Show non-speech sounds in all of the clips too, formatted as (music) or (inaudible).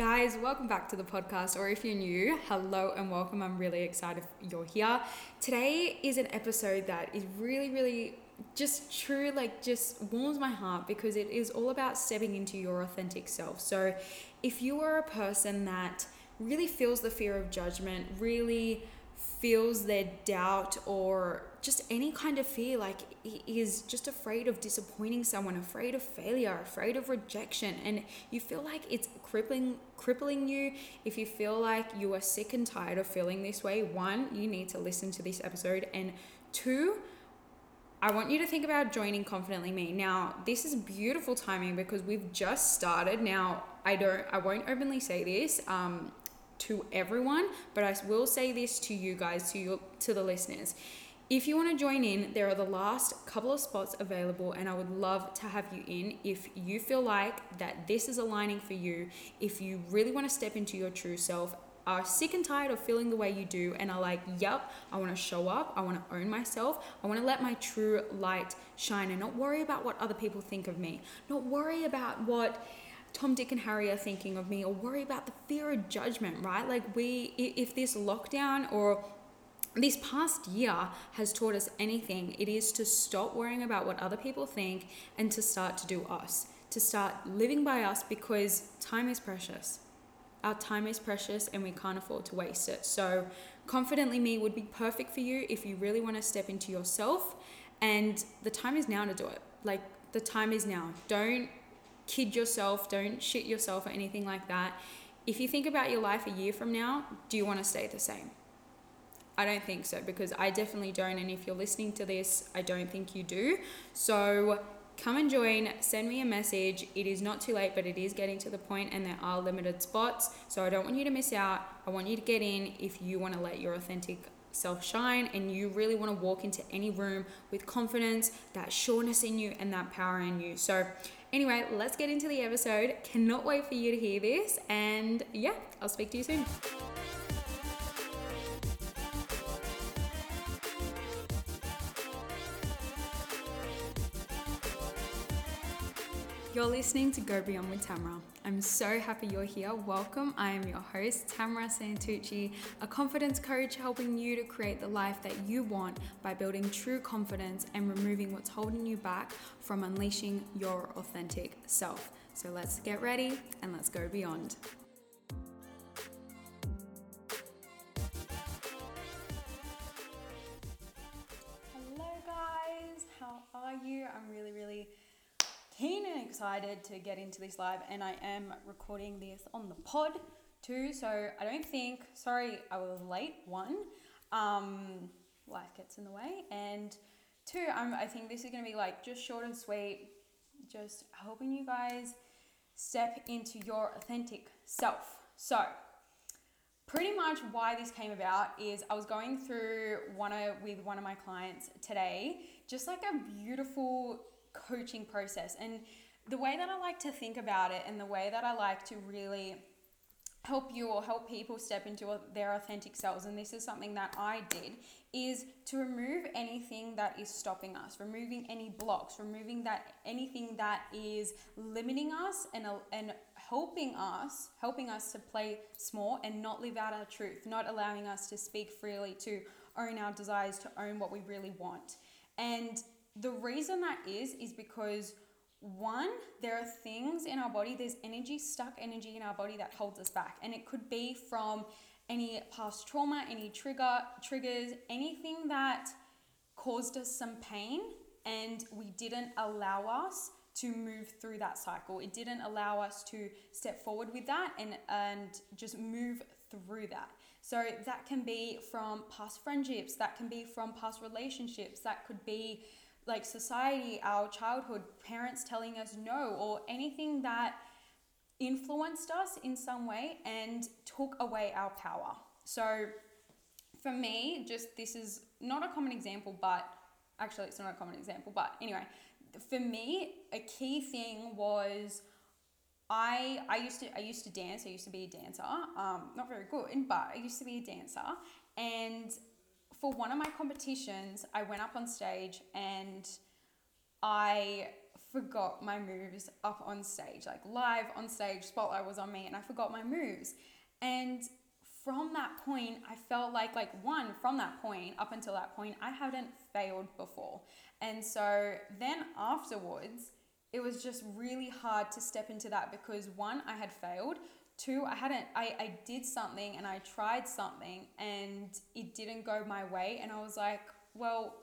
Guys, welcome back to the podcast, or if you're new, hello and welcome. I'm really excited you're here. Today is an episode that is really, really just true, like just warms my heart because it is all about stepping into your authentic self. So, if you are a person that really feels the fear of judgment, really feels their doubt or just any kind of fear, like is just afraid of disappointing someone, afraid of failure, afraid of rejection, and you feel like it's crippling crippling you, if you feel like you are sick and tired of feeling this way, one, you need to listen to this episode, and two, I want you to think about joining Confidently Me. Now, this is beautiful timing because we've just started. Now, I don't I won't openly say this. Um, to everyone, but I will say this to you guys, to you, to the listeners. If you want to join in, there are the last couple of spots available, and I would love to have you in if you feel like that this is aligning for you. If you really want to step into your true self, are sick and tired of feeling the way you do, and are like, yep, I want to show up, I want to own myself, I want to let my true light shine, and not worry about what other people think of me, not worry about what Tom, Dick, and Harry are thinking of me, or worry about the fear of judgment, right? Like, we, if this lockdown or this past year has taught us anything, it is to stop worrying about what other people think and to start to do us, to start living by us because time is precious. Our time is precious and we can't afford to waste it. So, Confidently Me would be perfect for you if you really want to step into yourself. And the time is now to do it. Like, the time is now. Don't kid yourself, don't shit yourself or anything like that. If you think about your life a year from now, do you want to stay the same? I don't think so because I definitely don't. And if you're listening to this, I don't think you do. So come and join, send me a message. It is not too late, but it is getting to the point and there are limited spots. So I don't want you to miss out. I want you to get in if you want to let your authentic self shine and you really want to walk into any room with confidence, that sureness in you, and that power in you. So, anyway, let's get into the episode. Cannot wait for you to hear this. And yeah, I'll speak to you soon. You're listening to Go Beyond with Tamra. I'm so happy you're here. Welcome. I am your host, Tamra Santucci, a confidence coach helping you to create the life that you want by building true confidence and removing what's holding you back from unleashing your authentic self. So let's get ready and let's go beyond. Hello, guys. How are you? I'm really, really keen and excited to get into this live, and I am recording this on the pod too. So I don't think, sorry, I was late. One, um, life gets in the way, and two, I'm, I think this is going to be like just short and sweet, just helping you guys step into your authentic self. So, pretty much why this came about is I was going through one of with one of my clients today, just like a beautiful coaching process. And the way that I like to think about it and the way that I like to really help you or help people step into their authentic selves and this is something that I did is to remove anything that is stopping us removing any blocks removing that anything that is limiting us and uh, and helping us helping us to play small and not live out our truth not allowing us to speak freely to own our desires to own what we really want and the reason that is, is because one, there are things in our body, there's energy, stuck energy in our body that holds us back. And it could be from any past trauma, any trigger, triggers, anything that caused us some pain and we didn't allow us to move through that cycle. It didn't allow us to step forward with that and and just move through that. So that can be from past friendships, that can be from past relationships, that could be like society, our childhood, parents telling us no, or anything that influenced us in some way and took away our power. So for me, just this is not a common example, but actually it's not a common example, but anyway, for me, a key thing was I I used to I used to dance. I used to be a dancer. Um, not very good, but I used to be a dancer, and for one of my competitions, I went up on stage and I forgot my moves up on stage, like live on stage, spotlight was on me, and I forgot my moves. And from that point, I felt like like one from that point up until that point, I hadn't failed before. And so then afterwards, it was just really hard to step into that because one, I had failed. Two, I hadn't I, I did something and I tried something and it didn't go my way. And I was like, well,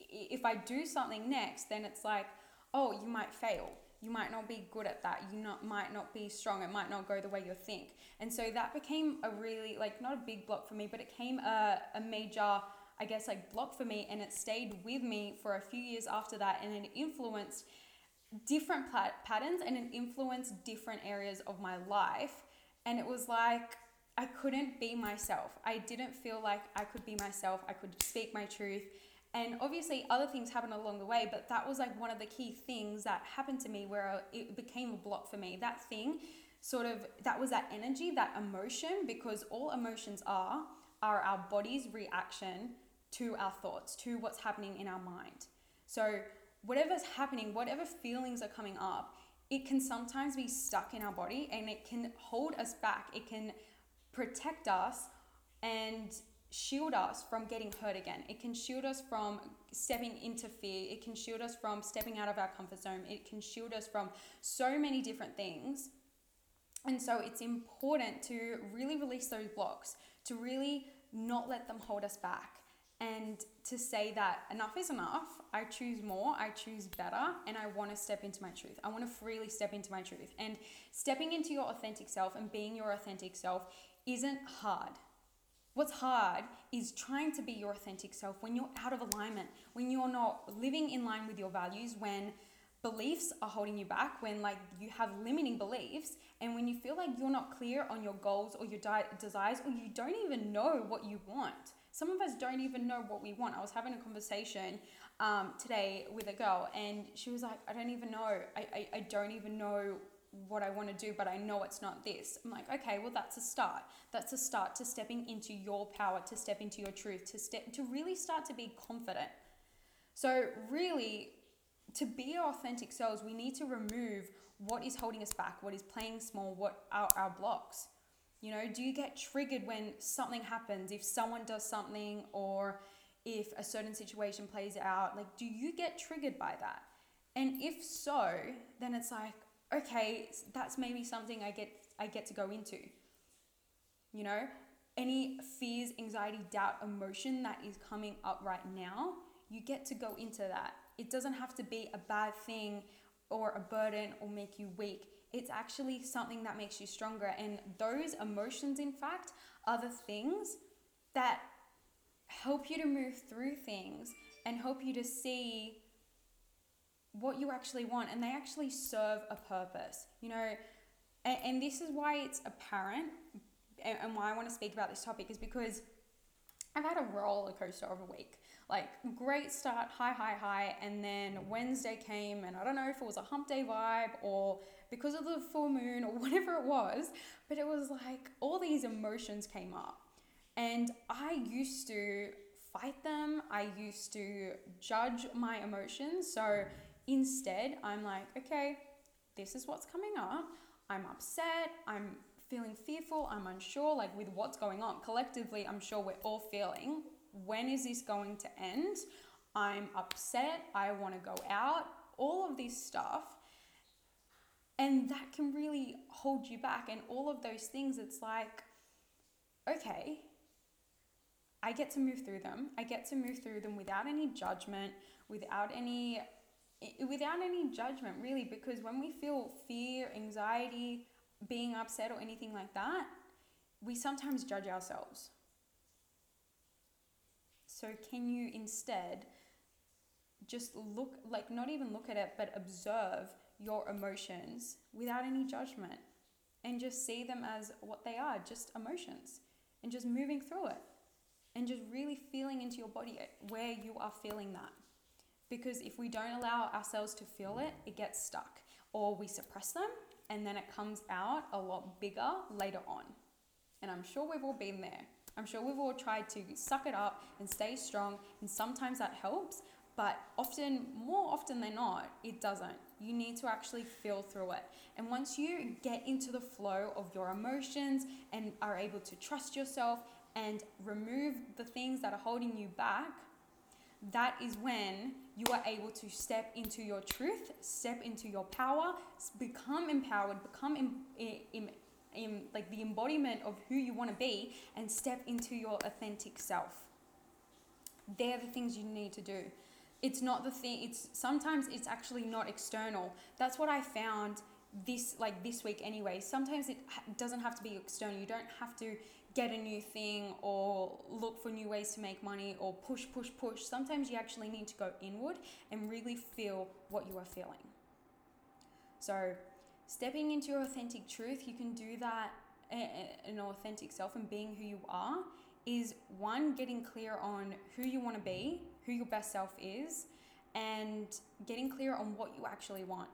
if I do something next, then it's like, oh, you might fail. You might not be good at that. You not might not be strong. It might not go the way you think. And so that became a really like not a big block for me but it came a, a major i guess like block for me and it stayed with me for a few years after that and it influenced different plat- patterns and it influenced different areas of my life and it was like i couldn't be myself i didn't feel like i could be myself i could speak my truth and obviously, other things happened along the way, but that was like one of the key things that happened to me where it became a block for me. That thing, sort of, that was that energy, that emotion, because all emotions are, are our body's reaction to our thoughts, to what's happening in our mind. So, whatever's happening, whatever feelings are coming up, it can sometimes be stuck in our body and it can hold us back. It can protect us and shield us from getting hurt again. It can shield us from stepping into fear. It can shield us from stepping out of our comfort zone. It can shield us from so many different things. And so it's important to really release those blocks, to really not let them hold us back, and to say that enough is enough. I choose more, I choose better, and I want to step into my truth. I want to freely step into my truth. And stepping into your authentic self and being your authentic self isn't hard What's hard is trying to be your authentic self when you're out of alignment, when you're not living in line with your values, when beliefs are holding you back, when like you have limiting beliefs, and when you feel like you're not clear on your goals or your di- desires, or you don't even know what you want. Some of us don't even know what we want. I was having a conversation um, today with a girl, and she was like, I don't even know. I, I, I don't even know what I want to do, but I know it's not this. I'm like, okay, well, that's a start. That's a start to stepping into your power, to step into your truth, to step to really start to be confident. So, really, to be our authentic selves, we need to remove what is holding us back, what is playing small, what are our blocks. You know, do you get triggered when something happens, if someone does something, or if a certain situation plays out? Like, do you get triggered by that? And if so, then it's like, okay, that's maybe something I get I get to go into. You know, any fears, anxiety, doubt, emotion that is coming up right now, you get to go into that. It doesn't have to be a bad thing or a burden or make you weak. It's actually something that makes you stronger. And those emotions, in fact, are the things that help you to move through things and help you to see what you actually want and they actually serve a purpose you know and, and this is why it's apparent and, and why i want to speak about this topic is because I've had a roller coaster of a week. Like, great start, high, high, high. And then Wednesday came, and I don't know if it was a hump day vibe or because of the full moon or (laughs) whatever it was, but it was like all these emotions came up. And I used to fight them, I used to judge my emotions. So, Instead, I'm like, okay, this is what's coming up. I'm upset. I'm feeling fearful. I'm unsure, like with what's going on. Collectively, I'm sure we're all feeling when is this going to end? I'm upset. I want to go out. All of this stuff. And that can really hold you back. And all of those things, it's like, okay, I get to move through them. I get to move through them without any judgment, without any without any judgment, really, because when we feel fear, anxiety, being upset, or anything like that, we sometimes judge ourselves. So, can you instead just look, like, not even look at it, but observe your emotions without any judgment and just see them as what they are just emotions and just moving through it and just really feeling into your body where you are feeling that. Because if we don't allow ourselves to feel it, it gets stuck, or we suppress them, and then it comes out a lot bigger later on. And I'm sure we've all been there. I'm sure we've all tried to suck it up and stay strong, and sometimes that helps, But often, more often than not, it doesn't. You need to actually feel through it. And once you get into the flow of your emotions and are able to trust yourself and remove the things that are holding you back, that is when you are able to step into your truth, step into your power, become empowered, become in, in, in, like the embodiment of who you want to be, and step into your authentic self. They're the things you need to do. It's not the thing. It's sometimes it's actually not external. That's what I found this like this week anyway sometimes it doesn't have to be external you don't have to get a new thing or look for new ways to make money or push push push sometimes you actually need to go inward and really feel what you are feeling so stepping into your authentic truth you can do that in an authentic self and being who you are is one getting clear on who you want to be who your best self is and getting clear on what you actually want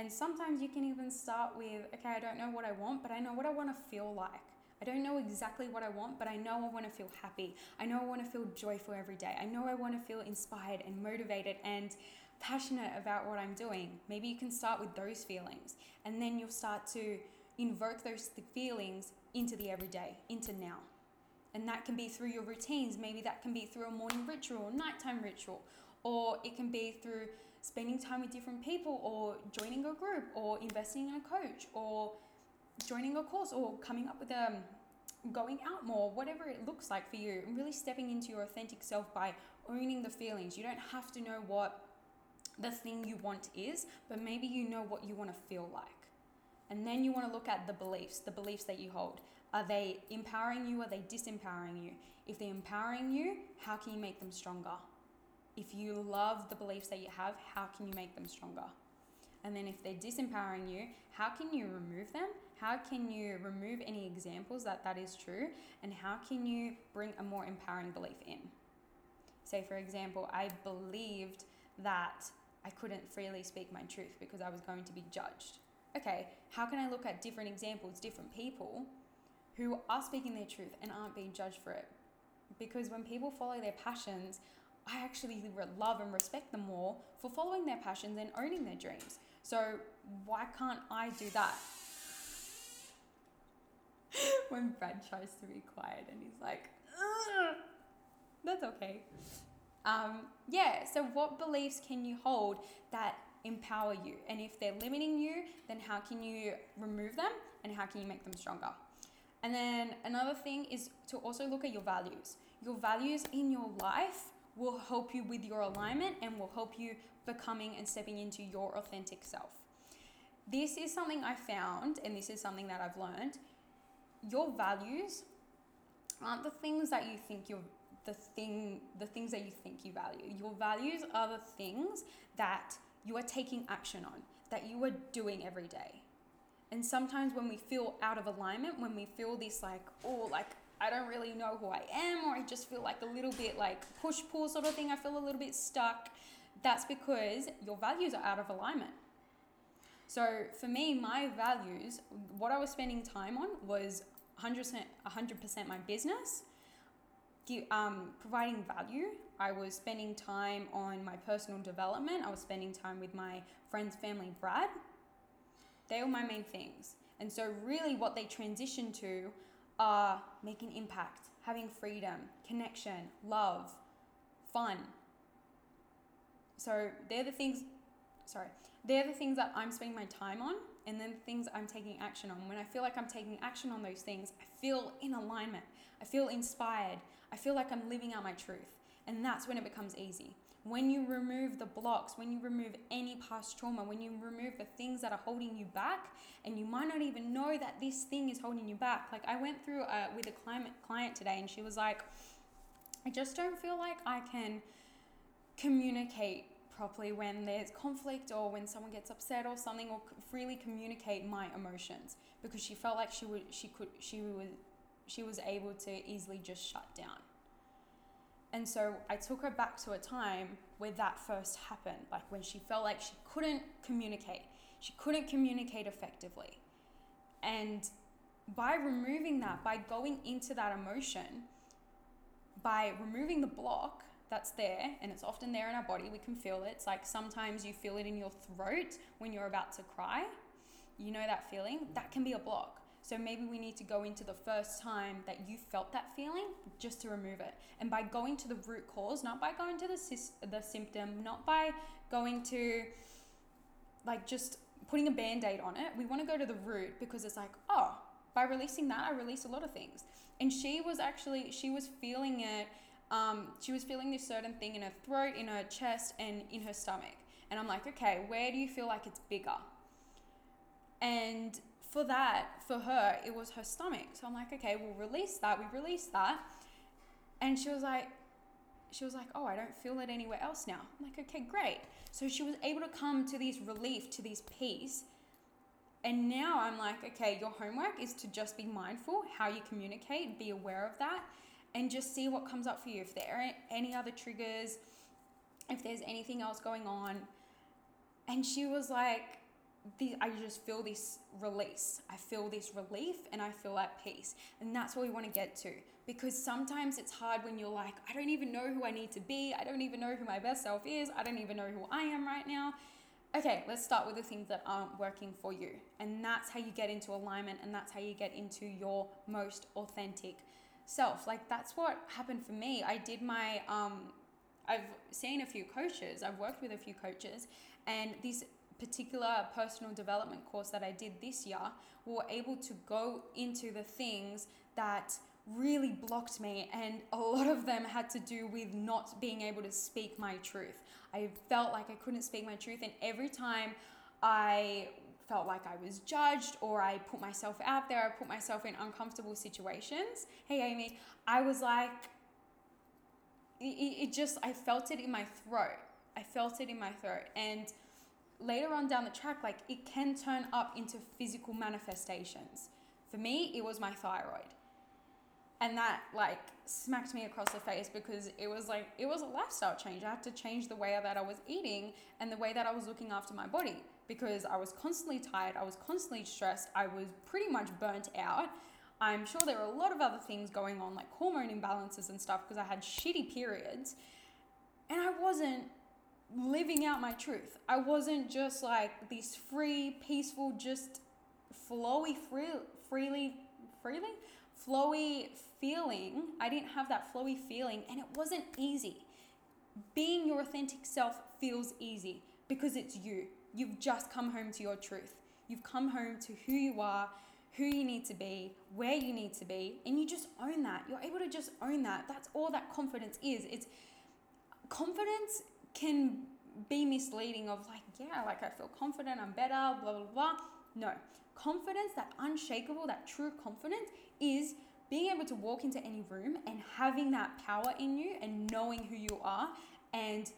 and sometimes you can even start with, okay, I don't know what I want, but I know what I want to feel like. I don't know exactly what I want, but I know I want to feel happy. I know I want to feel joyful every day. I know I want to feel inspired and motivated and passionate about what I'm doing. Maybe you can start with those feelings and then you'll start to invoke those feelings into the everyday, into now. And that can be through your routines. Maybe that can be through a morning ritual, or nighttime ritual, or it can be through spending time with different people or joining a group or investing in a coach or joining a course or coming up with a um, going out more, whatever it looks like for you, and really stepping into your authentic self by owning the feelings. You don't have to know what the thing you want is, but maybe you know what you want to feel like. And then you want to look at the beliefs, the beliefs that you hold. Are they empowering you? Are they disempowering you? If they're empowering you, how can you make them stronger? if you love the beliefs that you have, how can you make them stronger? And then if they're disempowering you, how can you remove them? How can you remove any examples that that is true? And how can you bring a more empowering belief in? Say, for example, I believed that I couldn't freely speak my truth because I was going to be judged. Okay, how can I look at different examples, different people who are speaking their truth and aren't being judged for it? Because when people follow their passions, I actually love and respect them more for following their passions and owning their dreams. So why can't I do that? (laughs) when Brad tries to be quiet and he's like, that's okay. Um, yeah, so what beliefs can you hold that empower you? And if they're limiting you, then how can you remove them and how can you make them stronger? And then another thing is to also look at your values. Your values in your life will help you with your alignment and will help you becoming and stepping into your authentic self. This is something I found, and this is something that I've learned. Your values aren't the things that you think you're the thing the things that you think you value. Your values are the things that you are taking action on, that you are doing every day. And sometimes when we feel out of alignment, when we feel this like, oh, like I don't really know who I am, or I just feel like a little bit like push pull sort of thing. I feel a little bit stuck. That's because your values are out of alignment. So for me, my values, what I was spending time on was 100%, 100% my business, um, providing value. I was spending time on my personal development. I was spending time with my friends, family, Brad. They were my main things. And so, really, what they transitioned to are making impact, having freedom, connection, love, fun. So they're the things, sorry, they're the things that I'm spending my time on, and then the things I'm taking action on. When I feel like I'm taking action on those things, I feel in alignment. I feel inspired. I feel like I'm living out my truth. And that's when it becomes easy when you remove the blocks, when you remove any past trauma, when you remove the things that are holding you back, and you might not even know that this thing is holding you back. Like I went through uh, with a client client today, and she was like, "I just don't feel like I can communicate properly when there's conflict or when someone gets upset or something, or freely communicate my emotions because she felt like she would she could she was she was able to easily just shut down." And so I took her back to a time where that first happened, like when she felt like she couldn't communicate. She couldn't communicate effectively. And by removing that, by going into that emotion, by removing the block, that's there and it's often there in our body. We can feel it. It's like sometimes you feel it in your throat when you're about to cry. You know that feeling? That can be a block. So maybe we need to go into the first time that you felt that feeling just to remove it. And by going to the root cause, not by going to the the symptom, not by going to like just putting a band-aid on it. We want to go to the root because it's like, oh, by releasing that, I release a lot of things. And she was actually she was feeling it um, she was feeling this certain thing in her throat, in her chest, and in her stomach. And I'm like, okay, where do you feel like it's bigger? And for that, for her, it was her stomach. So I'm like, okay, we'll release that. We released that. And she was like, she was like, oh, I don't feel it anywhere else now. I'm like, okay, great. So she was able to come to this relief, to this peace. And now I'm like, okay, your homework is to just be mindful how you communicate, be aware of that, and just see what comes up for you. If there are any other triggers, if there's anything else going on. And she was like, I just feel this release. I feel this relief and I feel at peace. And that's what we want to get to. Because sometimes it's hard when you're like, I don't even know who I need to be. I don't even know who my best self is. I don't even know who I am right now. Okay, let's start with the things that aren't working for you. And that's how you get into alignment and that's how you get into your most authentic self. Like that's what happened for me. I did my um I've seen a few coaches, I've worked with a few coaches, and this particular personal development course that I did this year, we were able to go into the things that really blocked me, and a lot of them had to do with not being able to speak my truth. I felt like I couldn't speak my truth, and every time I felt like I was judged or I put myself out there, I put myself in uncomfortable situations. Hey, Amy, I was like, it, it just, I felt it in my throat. I felt it in my throat. And later on down the track, like it can turn up into physical manifestations. For me, it was my thyroid. And that like smacked me across the face because it was like, it was a lifestyle change. I had to change the way that I was eating and the way that I was looking after my body because I was constantly tired, I was constantly stressed, I was pretty much burnt out. I'm sure there were a lot of other things going on, like hormone imbalances and stuff, because I had shitty periods. And I wasn't living out my truth. I wasn't just like this free, peaceful, just flowy, free, freely, freely, flowy feeling. I didn't have that flowy feeling, and it wasn't easy. Being your authentic self feels easy because it's you. You've just come home to your truth. You've come home to who you are, who you need to be, where you need to be, and you just own that. You're able to just own that. That's all that confidence is. It's confidence can be misleading of like, yeah, like I feel confident, I'm better, blah blah blah. No. Confidence, that unshakable, that true confidence is being able to walk into any room and having that power in you and knowing who you are and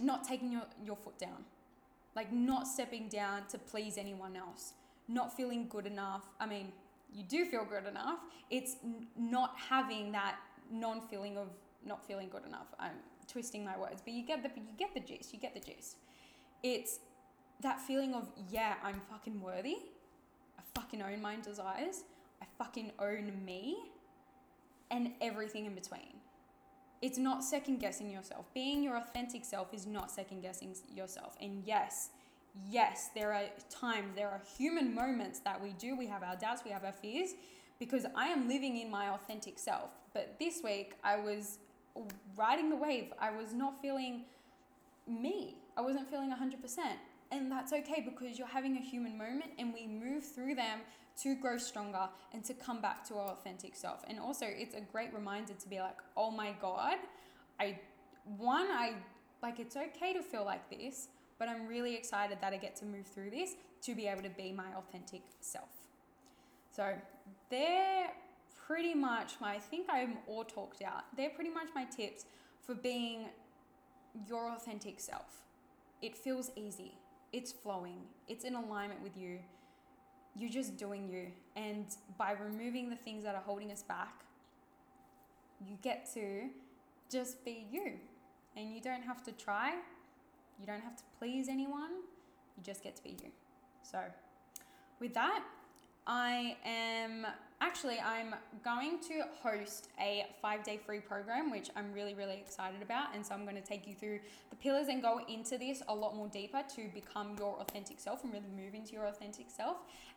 not taking your, your foot down like not stepping down to please anyone else, not feeling good enough. I mean, you do feel good enough. It's n- not having that non feeling of not feeling good enough. I'm twisting my words, but you get the you get the gist. You get the gist. It's that feeling of yeah, I'm fucking worthy. I fucking own my desires. I fucking own me, and everything in between. It's not second guessing yourself. Being your authentic self is not second guessing yourself. And yes, yes, there are times, there are human moments that we do. We have our doubts, we have our fears, because I am living in my authentic self. But this week, I was riding the wave. I was not feeling me. I wasn't feeling 100%. And that's okay because you're having a human moment and we move through them to grow stronger and to come back to our authentic self. And also, it's a great reminder to be like, oh my God, I, one, I, like, it's okay to feel like this, but I'm really excited that I get to move through this to be able to be my authentic self. So, they're pretty much my, I think I'm all talked out. They're pretty much my tips for being your authentic self. It feels easy it's flowing, it's in alignment with you. You're just doing you. And by removing the things that are holding us back, you get to just be you. And you don't have to try, you don't have to please anyone, you just get to be you. So, with that, I am actually I'm going to host a 5-day free program which I'm really really excited about. And so I'm going to take you through the pillars and go into this a lot more deeper to become your authentic self and really move into your authentic self.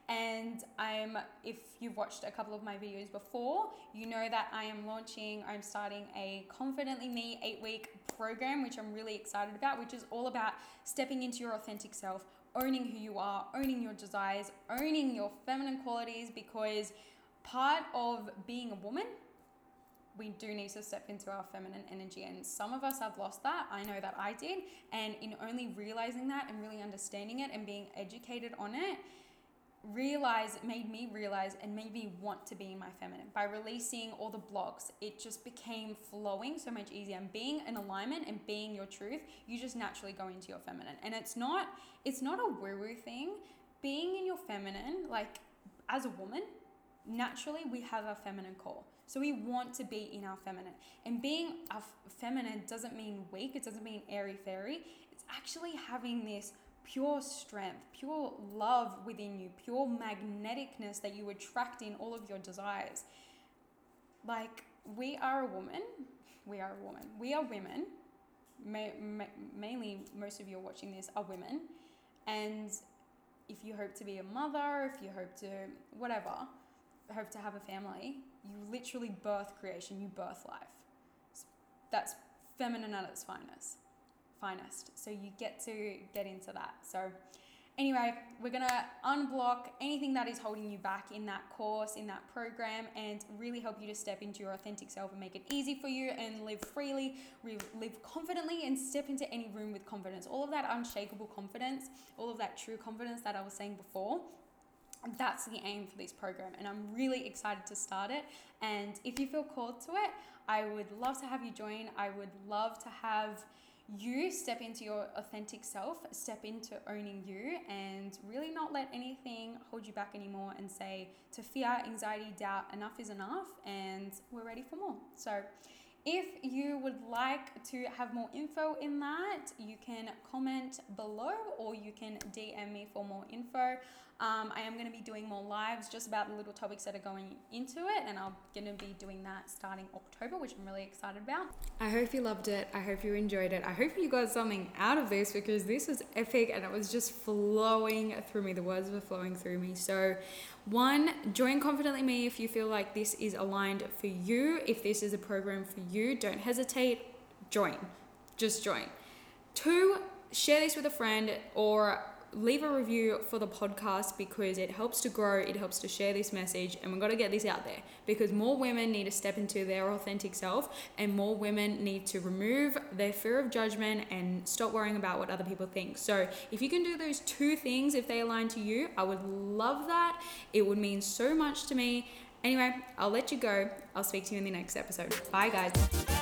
And I'm if you've watched a couple of my videos before you know that I am launching I'm starting a confidently me 8 week program which I'm really excited about which is all about stepping into your authentic self owning who you are, owning your desires, owning your feminine qualities because part of being a woman, we do need to step into our feminine energy. And some of us have lost that. I know that I did. And in only realizing that and really understanding it and being educated on it, realize made me realize and made me want to be in my feminine. By releasing all the blocks it just became flowing so much easier. And being in alignment and being your truth you just naturally go into your feminine. And it's not it's not a woo woo thing. Being in your feminine like as a woman naturally we have a feminine core. So we want to be in our feminine. And being a feminine doesn't mean weak. It doesn't mean airy fairy. It's actually having this pure strength, pure love within you, pure magneticness that you attract in all of your desires. Like, we are a woman. We are a woman. We are women. Ma- ma- mainly, most of you are watching this are women. And if you hope to be a mother, if you hope to, whatever, hope to have a family, you literally birth creation, you birth life. That's feminine at its finest finest. So you get to get into that. So anyway, we're going to unblock anything that is holding you back in that course, in that program, and really help you to step into your authentic self and make it easy for you and live freely, live confidently, and step into any room with confidence. All of that unshakable confidence, all of that true confidence that I was saying before. That's the aim for this program, and I'm really excited to start it. And if you feel called to it, I would love to have you join. I would love to have you step into your authentic self, step into owning you, and really not let anything hold you back anymore and say to fear, anxiety, doubt, enough is enough, and we're ready for more. So, if you would like to have more info in that, you can comment below or you can DM me for more info. Um, I am going to be doing more lives just about the little topics that are going into it, and I'm going to be doing that starting October, which I'm really excited about. I hope you loved it. I hope you enjoyed it. I hope you got something out of this because this was epic and it was just flowing through me. The words were flowing through me. So, one, join Confidently Me if you feel like this is aligned for you. If this is a program for you, don't hesitate, join. Just join. Two, share this with a friend or leave a review for the podcast because it helps to grow, it helps to share this message, and we've got to get this out there because more women need to step into their authentic self, and more women need to remove their fear of judgment and stop worrying about what other people think. So, if you can do those two things, if they align to you, I would love that. It would mean so much to me. Anyway, I'll let you go. I'll speak to you in the next episode. Bye, guys.